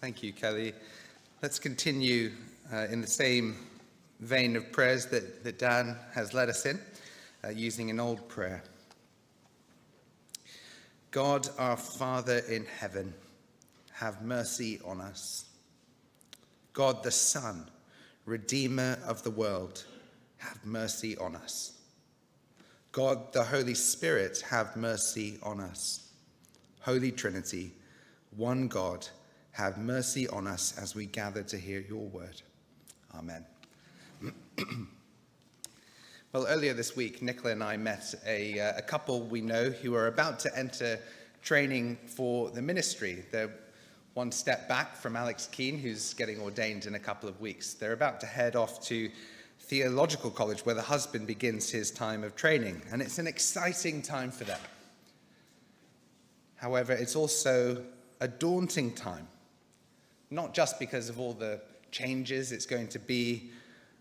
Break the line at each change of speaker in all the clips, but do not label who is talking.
Thank you, Kelly. Let's continue uh, in the same vein of prayers that, that Dan has led us in, uh, using an old prayer. God, our Father in heaven, have mercy on us. God the Son, Redeemer of the world, have mercy on us. God the Holy Spirit, have mercy on us. Holy Trinity, one God, have mercy on us as we gather to hear your word. Amen. well, earlier this week, Nicola and I met a, uh, a couple we know who are about to enter training for the ministry. They're one step back from Alex Keane, who's getting ordained in a couple of weeks. They're about to head off to theological college where the husband begins his time of training, and it's an exciting time for them. However, it's also a daunting time, not just because of all the changes it's going to be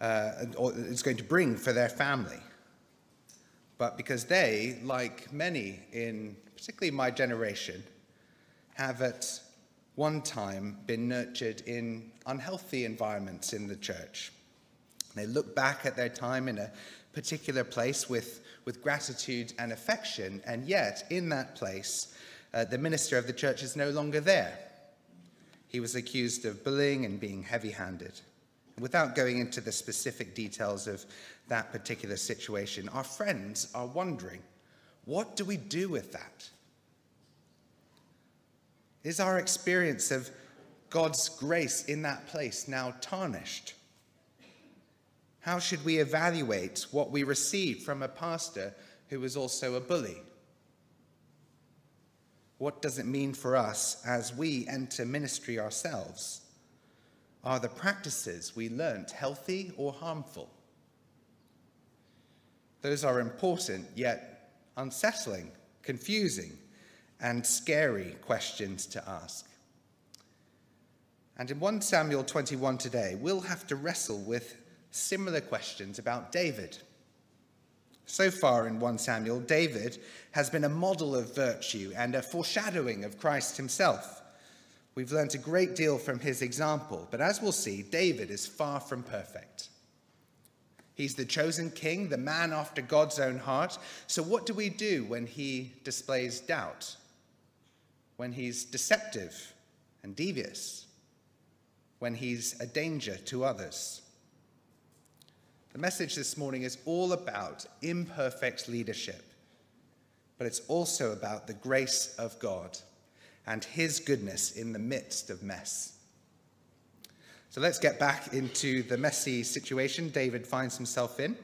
uh, or it's going to bring for their family, but because they, like many in particularly my generation, have at one time been nurtured in unhealthy environments in the church. They look back at their time in a particular place with, with gratitude and affection, and yet in that place, uh, the minister of the church is no longer there. He was accused of bullying and being heavy handed. Without going into the specific details of that particular situation, our friends are wondering what do we do with that? Is our experience of God's grace in that place now tarnished? How should we evaluate what we received from a pastor who was also a bully? What does it mean for us as we enter ministry ourselves? Are the practices we learnt healthy or harmful? Those are important, yet unsettling, confusing, and scary questions to ask. And in 1 Samuel 21 today, we'll have to wrestle with similar questions about David. So far in 1 Samuel, David has been a model of virtue and a foreshadowing of Christ himself. We've learnt a great deal from his example, but as we'll see, David is far from perfect. He's the chosen king, the man after God's own heart. So, what do we do when he displays doubt? When he's deceptive and devious? When he's a danger to others? The message this morning is all about imperfect leadership, but it's also about the grace of God and His goodness in the midst of mess. So let's get back into the messy situation David finds himself in.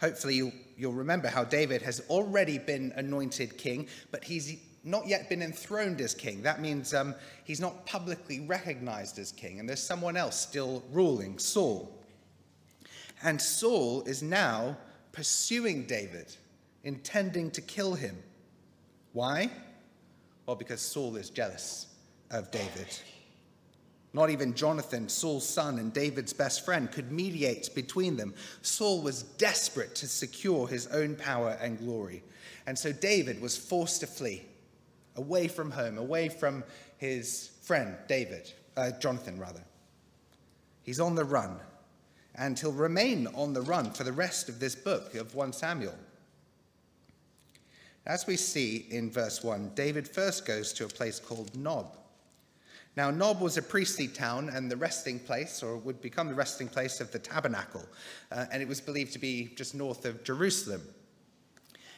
Hopefully, you'll, you'll remember how David has already been anointed king, but he's not yet been enthroned as king. That means um, he's not publicly recognized as king, and there's someone else still ruling, Saul. And Saul is now pursuing David, intending to kill him. Why? Well, because Saul is jealous of David. Not even Jonathan, Saul's son and David's best friend, could mediate between them. Saul was desperate to secure his own power and glory. And so David was forced to flee away from home, away from his friend David, uh, Jonathan, rather. He's on the run and he'll remain on the run for the rest of this book of 1 Samuel. As we see in verse 1, David first goes to a place called Nob. Now, Nob was a priestly town and the resting place, or would become the resting place of the tabernacle, uh, and it was believed to be just north of Jerusalem.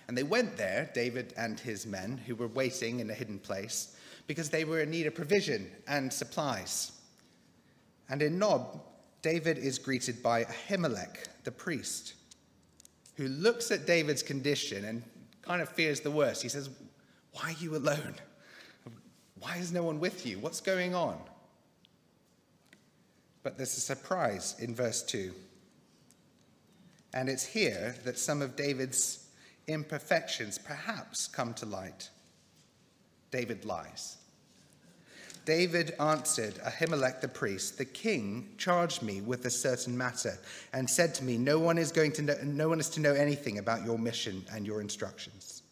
And they went there, David and his men, who were waiting in a hidden place, because they were in need of provision and supplies. And in Nob, David is greeted by Ahimelech, the priest, who looks at David's condition and kind of fears the worst. He says, Why are you alone? Why is no one with you? What's going on? But there's a surprise in verse 2. And it's here that some of David's imperfections perhaps come to light. David lies. David answered Ahimelech the priest, The king charged me with a certain matter and said to me, No one is going to know, no one is to know anything about your mission and your instructions.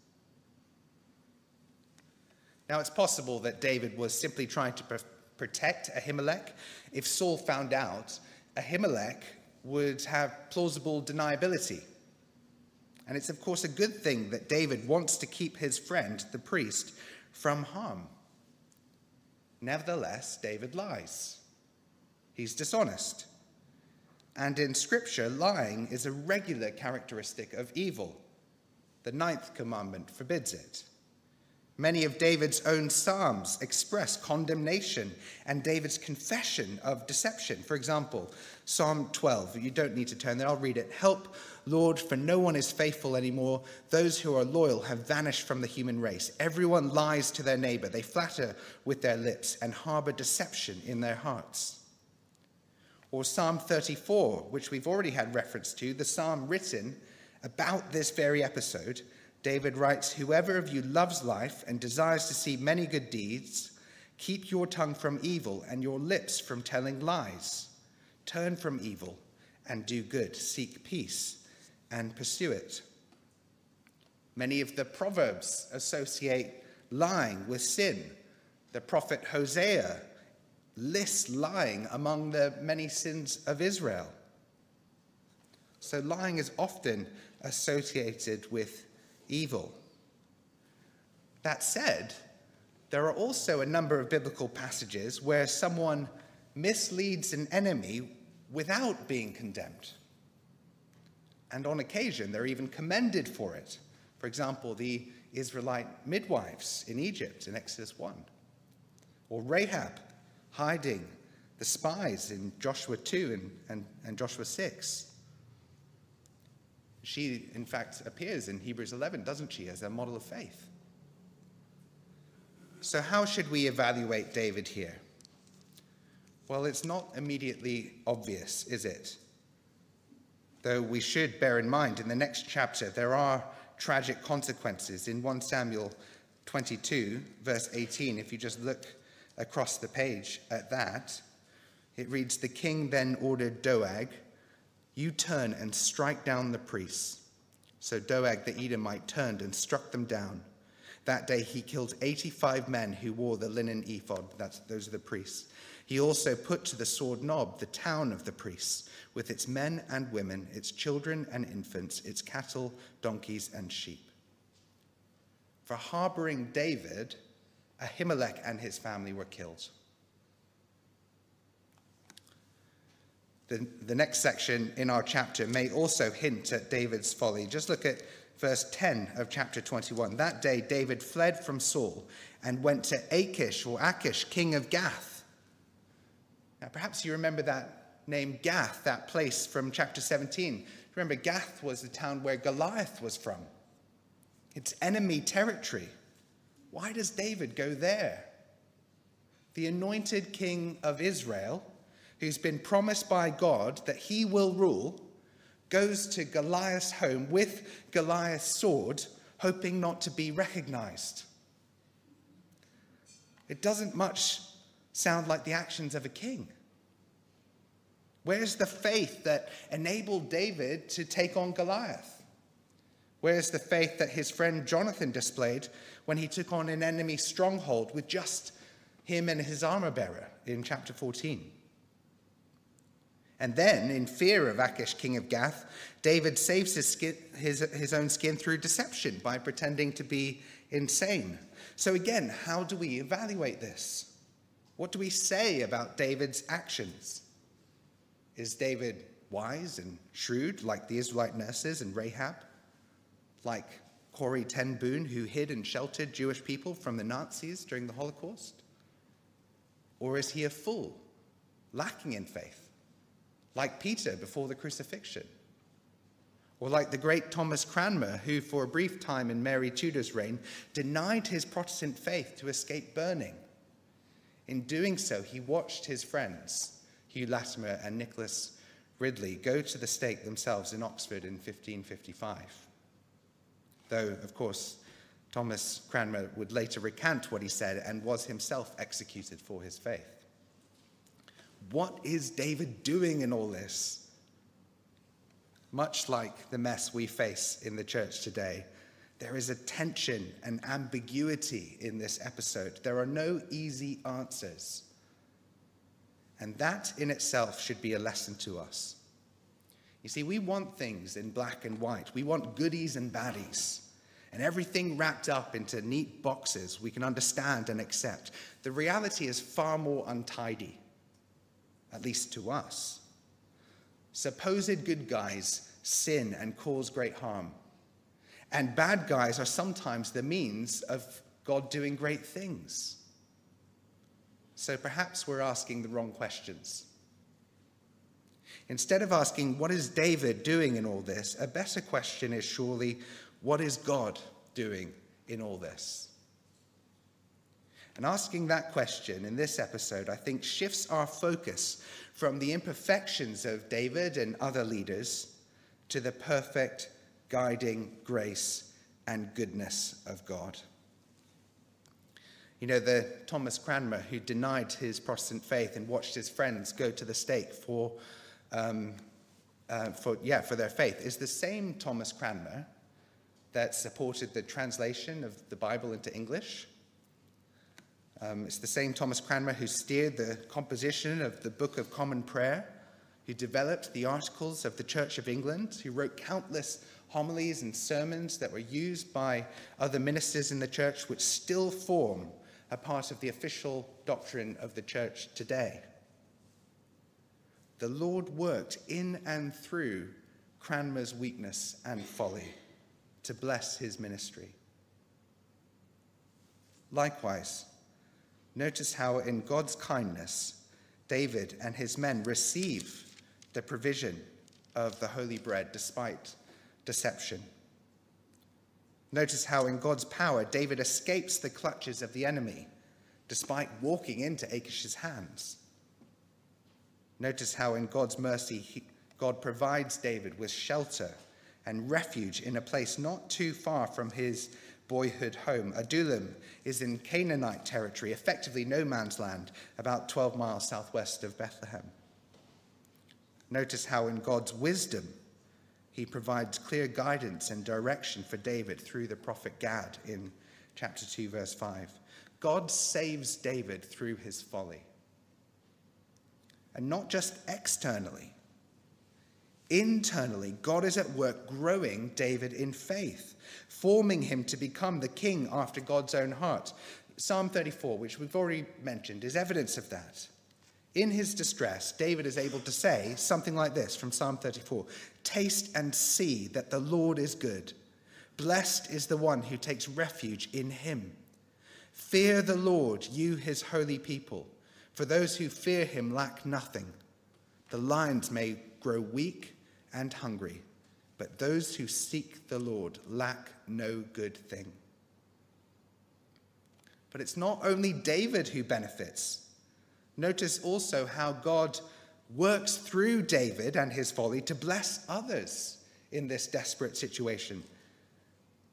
Now it's possible that David was simply trying to protect Ahimelech. If Saul found out, Ahimelech would have plausible deniability. And it's, of course, a good thing that David wants to keep his friend, the priest, from harm. Nevertheless, David lies. He's dishonest. And in Scripture, lying is a regular characteristic of evil. The ninth commandment forbids it. Many of David's own Psalms express condemnation and David's confession of deception. For example, Psalm 12, you don't need to turn there, I'll read it. Help, Lord, for no one is faithful anymore. Those who are loyal have vanished from the human race. Everyone lies to their neighbor. They flatter with their lips and harbor deception in their hearts. Or Psalm 34, which we've already had reference to, the psalm written about this very episode David writes, Whoever of you loves life and desires to see many good deeds, keep your tongue from evil and your lips from telling lies. Turn from evil and do good. Seek peace and pursue it. Many of the Proverbs associate lying with sin. The prophet Hosea lists lying among the many sins of Israel. So lying is often associated with evil. That said, there are also a number of biblical passages where someone misleads an enemy without being condemned. And on occasion, they're even commended for it. For example, the Israelite midwives in Egypt in Exodus 1, or Rahab hiding the spies in Joshua 2 and, and, and Joshua 6. She, in fact, appears in Hebrews 11, doesn't she, as a model of faith? So, how should we evaluate David here? Well, it's not immediately obvious, is it? Though we should bear in mind in the next chapter there are tragic consequences. In 1 Samuel 22, verse 18, if you just look across the page at that, it reads The king then ordered Doeg, you turn and strike down the priests. So Doeg the Edomite turned and struck them down. That day he killed 85 men who wore the linen ephod. That's, those are the priests. He also put to the sword Nob the town of the priests, with its men and women, its children and infants, its cattle, donkeys, and sheep. For harboring David, Ahimelech and his family were killed. The, the next section in our chapter may also hint at David's folly. Just look at verse 10 of chapter 21. That day, David fled from Saul and went to Achish or Achish, king of Gath. Now, perhaps you remember that name Gath, that place from chapter 17. Remember, Gath was the town where Goliath was from. It's enemy territory. Why does David go there? The anointed king of Israel who's been promised by God that he will rule, goes to Goliath's home with Goliath's sword, hoping not to be recognized. It doesn't much sound like the actions of a king. Where's the faith that enabled David to take on Goliath? Where's the faith that his friend Jonathan displayed when he took on an enemy stronghold with just him and his armor bearer in chapter 14? And then, in fear of Achish, king of Gath, David saves his, skin, his, his own skin through deception by pretending to be insane. So, again, how do we evaluate this? What do we say about David's actions? Is David wise and shrewd, like the Israelite nurses and Rahab? Like Corey Ten who hid and sheltered Jewish people from the Nazis during the Holocaust? Or is he a fool, lacking in faith? Like Peter before the crucifixion, or like the great Thomas Cranmer, who for a brief time in Mary Tudor's reign denied his Protestant faith to escape burning. In doing so, he watched his friends, Hugh Latimer and Nicholas Ridley, go to the stake themselves in Oxford in 1555. Though, of course, Thomas Cranmer would later recant what he said and was himself executed for his faith. What is David doing in all this? Much like the mess we face in the church today, there is a tension and ambiguity in this episode. There are no easy answers. And that in itself should be a lesson to us. You see, we want things in black and white. We want goodies and baddies, and everything wrapped up into neat boxes we can understand and accept. The reality is far more untidy, at least to us. Supposed good guys sin and cause great harm, and bad guys are sometimes the means of God doing great things. So perhaps we're asking the wrong questions. Instead of asking, what is David doing in all this, a better question is surely, what is God doing in all this? And asking that question in this episode, I think, shifts our focus from the imperfections of David and other leaders to the perfect guiding grace and goodness of God. You know, the Thomas Cranmer who denied his Protestant faith and watched his friends go to the stake for, um, uh, for, yeah, for their faith is the same Thomas Cranmer that supported the translation of the Bible into English. Um, it's the same Thomas Cranmer who steered the composition of the Book of Common Prayer, who developed the Articles of the Church of England, who wrote countless homilies and sermons that were used by other ministers in the church, which still form a part of the official doctrine of the church today. The Lord worked in and through Cranmer's weakness and folly to bless his ministry. Likewise, notice how in God's kindness, David and his men receive the provision of the holy bread despite deception. Notice how, in God's power, David escapes the clutches of the enemy despite walking into Achish's hands. Notice how, in God's mercy, he, God provides David with shelter and refuge in a place not too far from his boyhood home. Adullam is in Canaanite territory, effectively no man's land, about 12 miles southwest of Bethlehem. Notice how, in God's wisdom, he provides clear guidance and direction for David through the prophet Gad in chapter 2, verse 5. God saves David through his folly. And not just externally, internally, God is at work growing David in faith, forming him to become the king after God's own heart. Psalm 34, which we've already mentioned, is evidence of that. In his distress, David is able to say something like this from Psalm 34 Taste and see that the Lord is good. Blessed is the one who takes refuge in him. Fear the Lord, you his holy people, for those who fear him lack nothing. The lions may grow weak and hungry, but those who seek the Lord lack no good thing. But it's not only David who benefits. Notice also how God works through David and his folly to bless others in this desperate situation.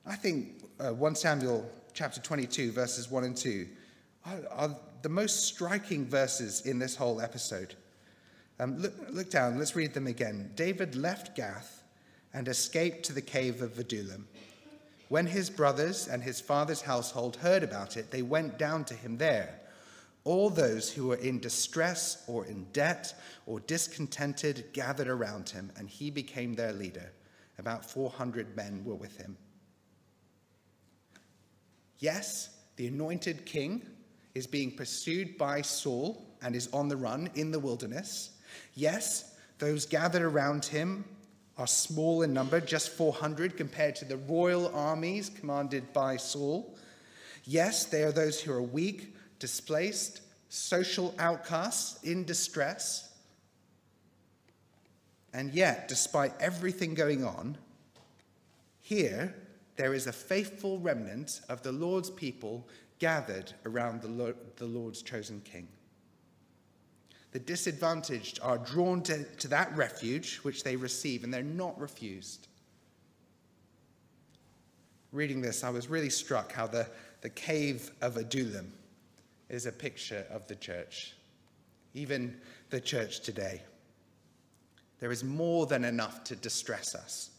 I think uh, 1 Samuel chapter 22, verses 1 and 2, are, are the most striking verses in this whole episode. Um, look, look down, let's read them again. David left Gath and escaped to the cave of Adullam. When his brothers and his father's household heard about it, they went down to him there all those who were in distress or in debt or discontented gathered around him, and he became their leader. About 400 men were with him. Yes, the anointed king is being pursued by Saul and is on the run in the wilderness. Yes, those gathered around him are small in number, just 400 compared to the royal armies commanded by Saul. Yes, they are those who are weak displaced, social outcasts in distress. And yet, despite everything going on, here there is a faithful remnant of the Lord's people gathered around the, Lord's chosen king. The disadvantaged are drawn to, to that refuge which they receive, and they're not refused. Reading this, I was really struck how the, the cave of Adullam is a picture of the church, even the church today. There is more than enough to distress us.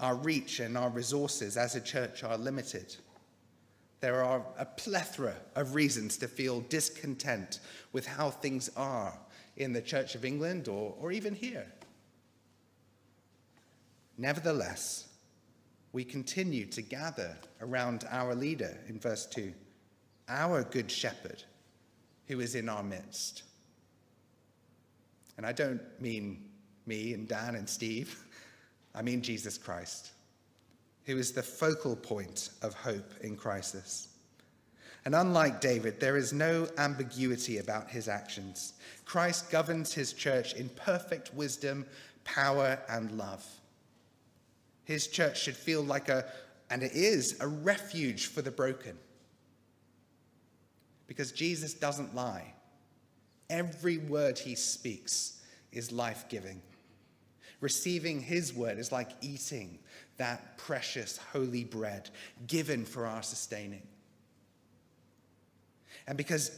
Our reach and our resources as a church are limited. There are a plethora of reasons to feel discontent with how things are in the Church of England or, or even here. Nevertheless, we continue to gather around our leader in verse 2, our good shepherd who is in our midst. And I don't mean me and Dan and Steve, I mean Jesus Christ, who is the focal point of hope in crisis. And unlike David, there is no ambiguity about his actions. Christ governs his church in perfect wisdom, power, and love. His church should feel like a, and it is, a refuge for the broken. Because Jesus doesn't lie. Every word he speaks is life giving. Receiving his word is like eating that precious holy bread given for our sustaining. And because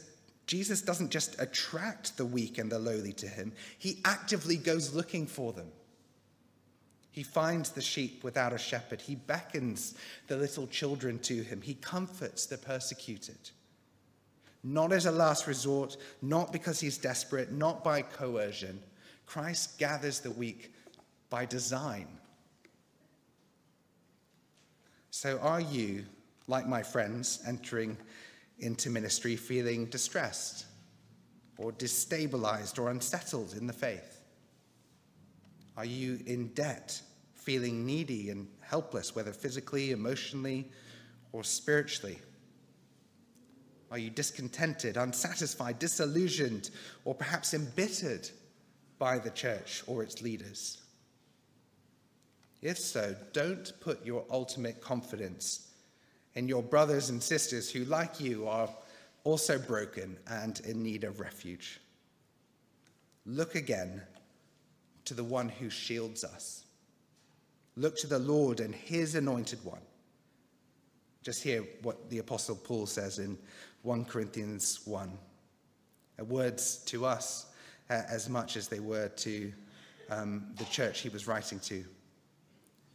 Jesus doesn't just attract the weak and the lowly to him, he actively goes looking for them. He finds the sheep without a shepherd. He beckons the little children to him. He comforts the persecuted. Not as a last resort, not because he's desperate, not by coercion. Christ gathers the weak by design. So, are you, like my friends, entering into ministry feeling distressed or destabilized or unsettled in the faith? Are you in debt, feeling needy and helpless, whether physically, emotionally, or spiritually? Are you discontented, unsatisfied, disillusioned, or perhaps embittered by the church or its leaders? If so, don't put your ultimate confidence in your brothers and sisters who, like you, are also broken and in need of refuge. Look again to the one who shields us. Look to the Lord and his anointed one. Just hear what the Apostle Paul says in 1 Corinthians 1. Words to us uh, as much as they were to um, the church he was writing to.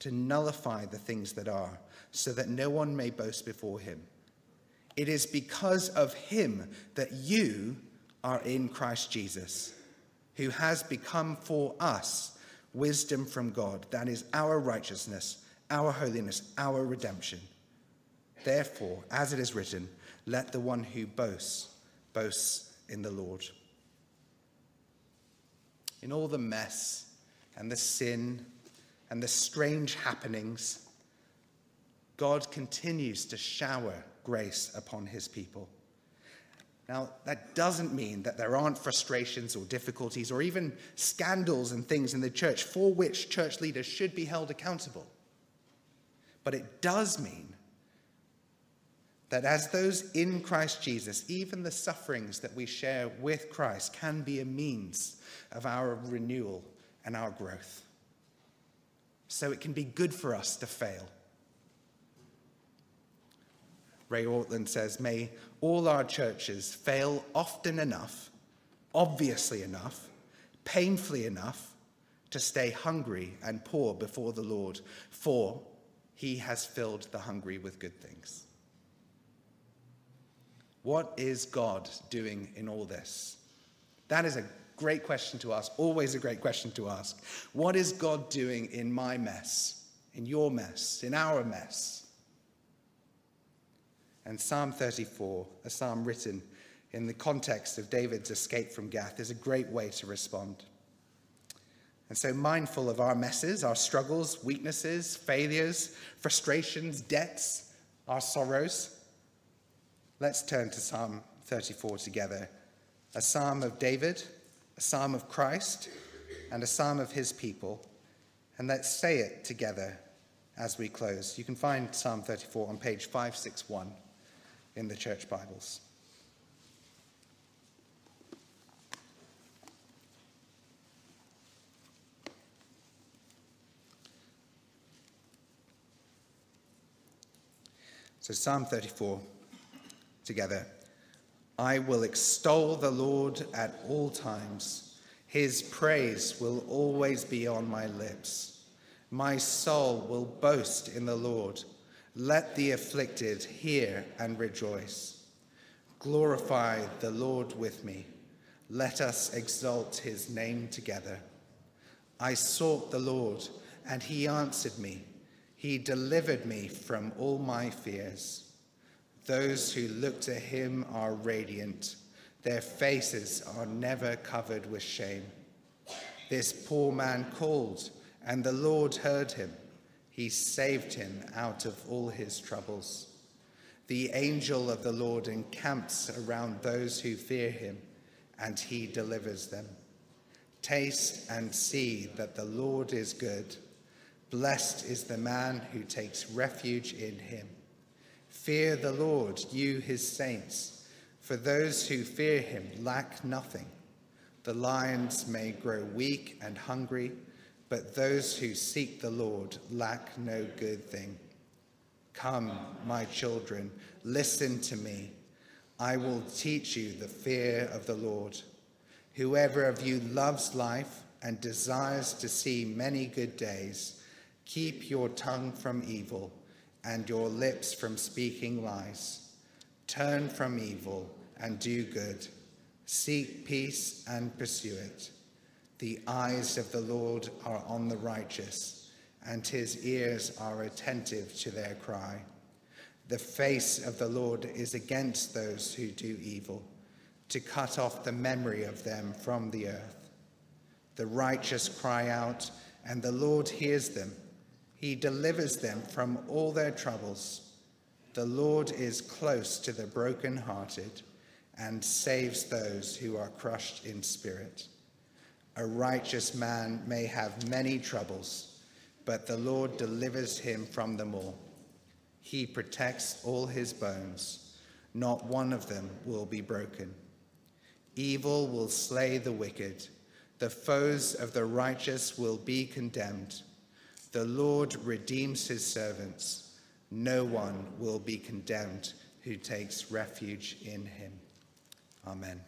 to nullify the things that are, so that no one may boast before him. It is because of him that you are in Christ Jesus who has become for us wisdom from God. That is our righteousness, our holiness, our redemption. Therefore, as it is written, let the one who boasts boast in the Lord. In all the mess and the sin and the strange happenings, God continues to shower grace upon his people. Now, that doesn't mean that there aren't frustrations or difficulties or even scandals and things in the church for which church leaders should be held accountable. But it does mean that as those in Christ Jesus, even the sufferings that we share with Christ can be a means of our renewal and our growth. So it can be good for us to fail. Ray Ortlund says, May all our churches fail often enough, obviously enough, painfully enough to stay hungry and poor before the Lord, for he has filled the hungry with good things. What is God doing in all this? That is a great question to ask, always a great question to ask. What is God doing in my mess, in your mess, in our mess? And Psalm 34, a psalm written in the context of David's escape from Gath, is a great way to respond. And so, mindful of our messes, our struggles, weaknesses, failures, frustrations, debts, our sorrows, let's turn to Psalm 34 together. A psalm of David, a psalm of Christ, and a psalm of his people. And let's say it together as we close. You can find Psalm 34 on page 561 in the church Bibles. So, Psalm 34 together. I will extol the Lord at all times. His praise will always be on my lips. My soul will boast in the Lord. Let the afflicted hear and rejoice. Glorify the Lord with me. Let us exalt his name together. I sought the Lord, and he answered me. He delivered me from all my fears. Those who look to him are radiant, their faces are never covered with shame. This poor man called, and the Lord heard him. He saved him out of all his troubles. The angel of the Lord encamps around those who fear him, and he delivers them. Taste and see that the Lord is good. Blessed is the man who takes refuge in him. Fear the Lord, you his saints, for those who fear him lack nothing. The lions may grow weak and hungry, but those who seek the Lord lack no good thing. Come, my children, listen to me. I will teach you the fear of the Lord. Whoever of you loves life and desires to see many good days, Keep your tongue from evil and your lips from speaking lies. Turn from evil and do good. Seek peace and pursue it. The eyes of the Lord are on the righteous, and his ears are attentive to their cry. The face of the Lord is against those who do evil, to cut off the memory of them from the earth. The righteous cry out, and the Lord hears them. He delivers them from all their troubles. The Lord is close to the brokenhearted and saves those who are crushed in spirit. A righteous man may have many troubles, but the Lord delivers him from them all. He protects all his bones, not one of them will be broken. Evil will slay the wicked, the foes of the righteous will be condemned. The Lord redeems his servants. No one will be condemned who takes refuge in him. Amen.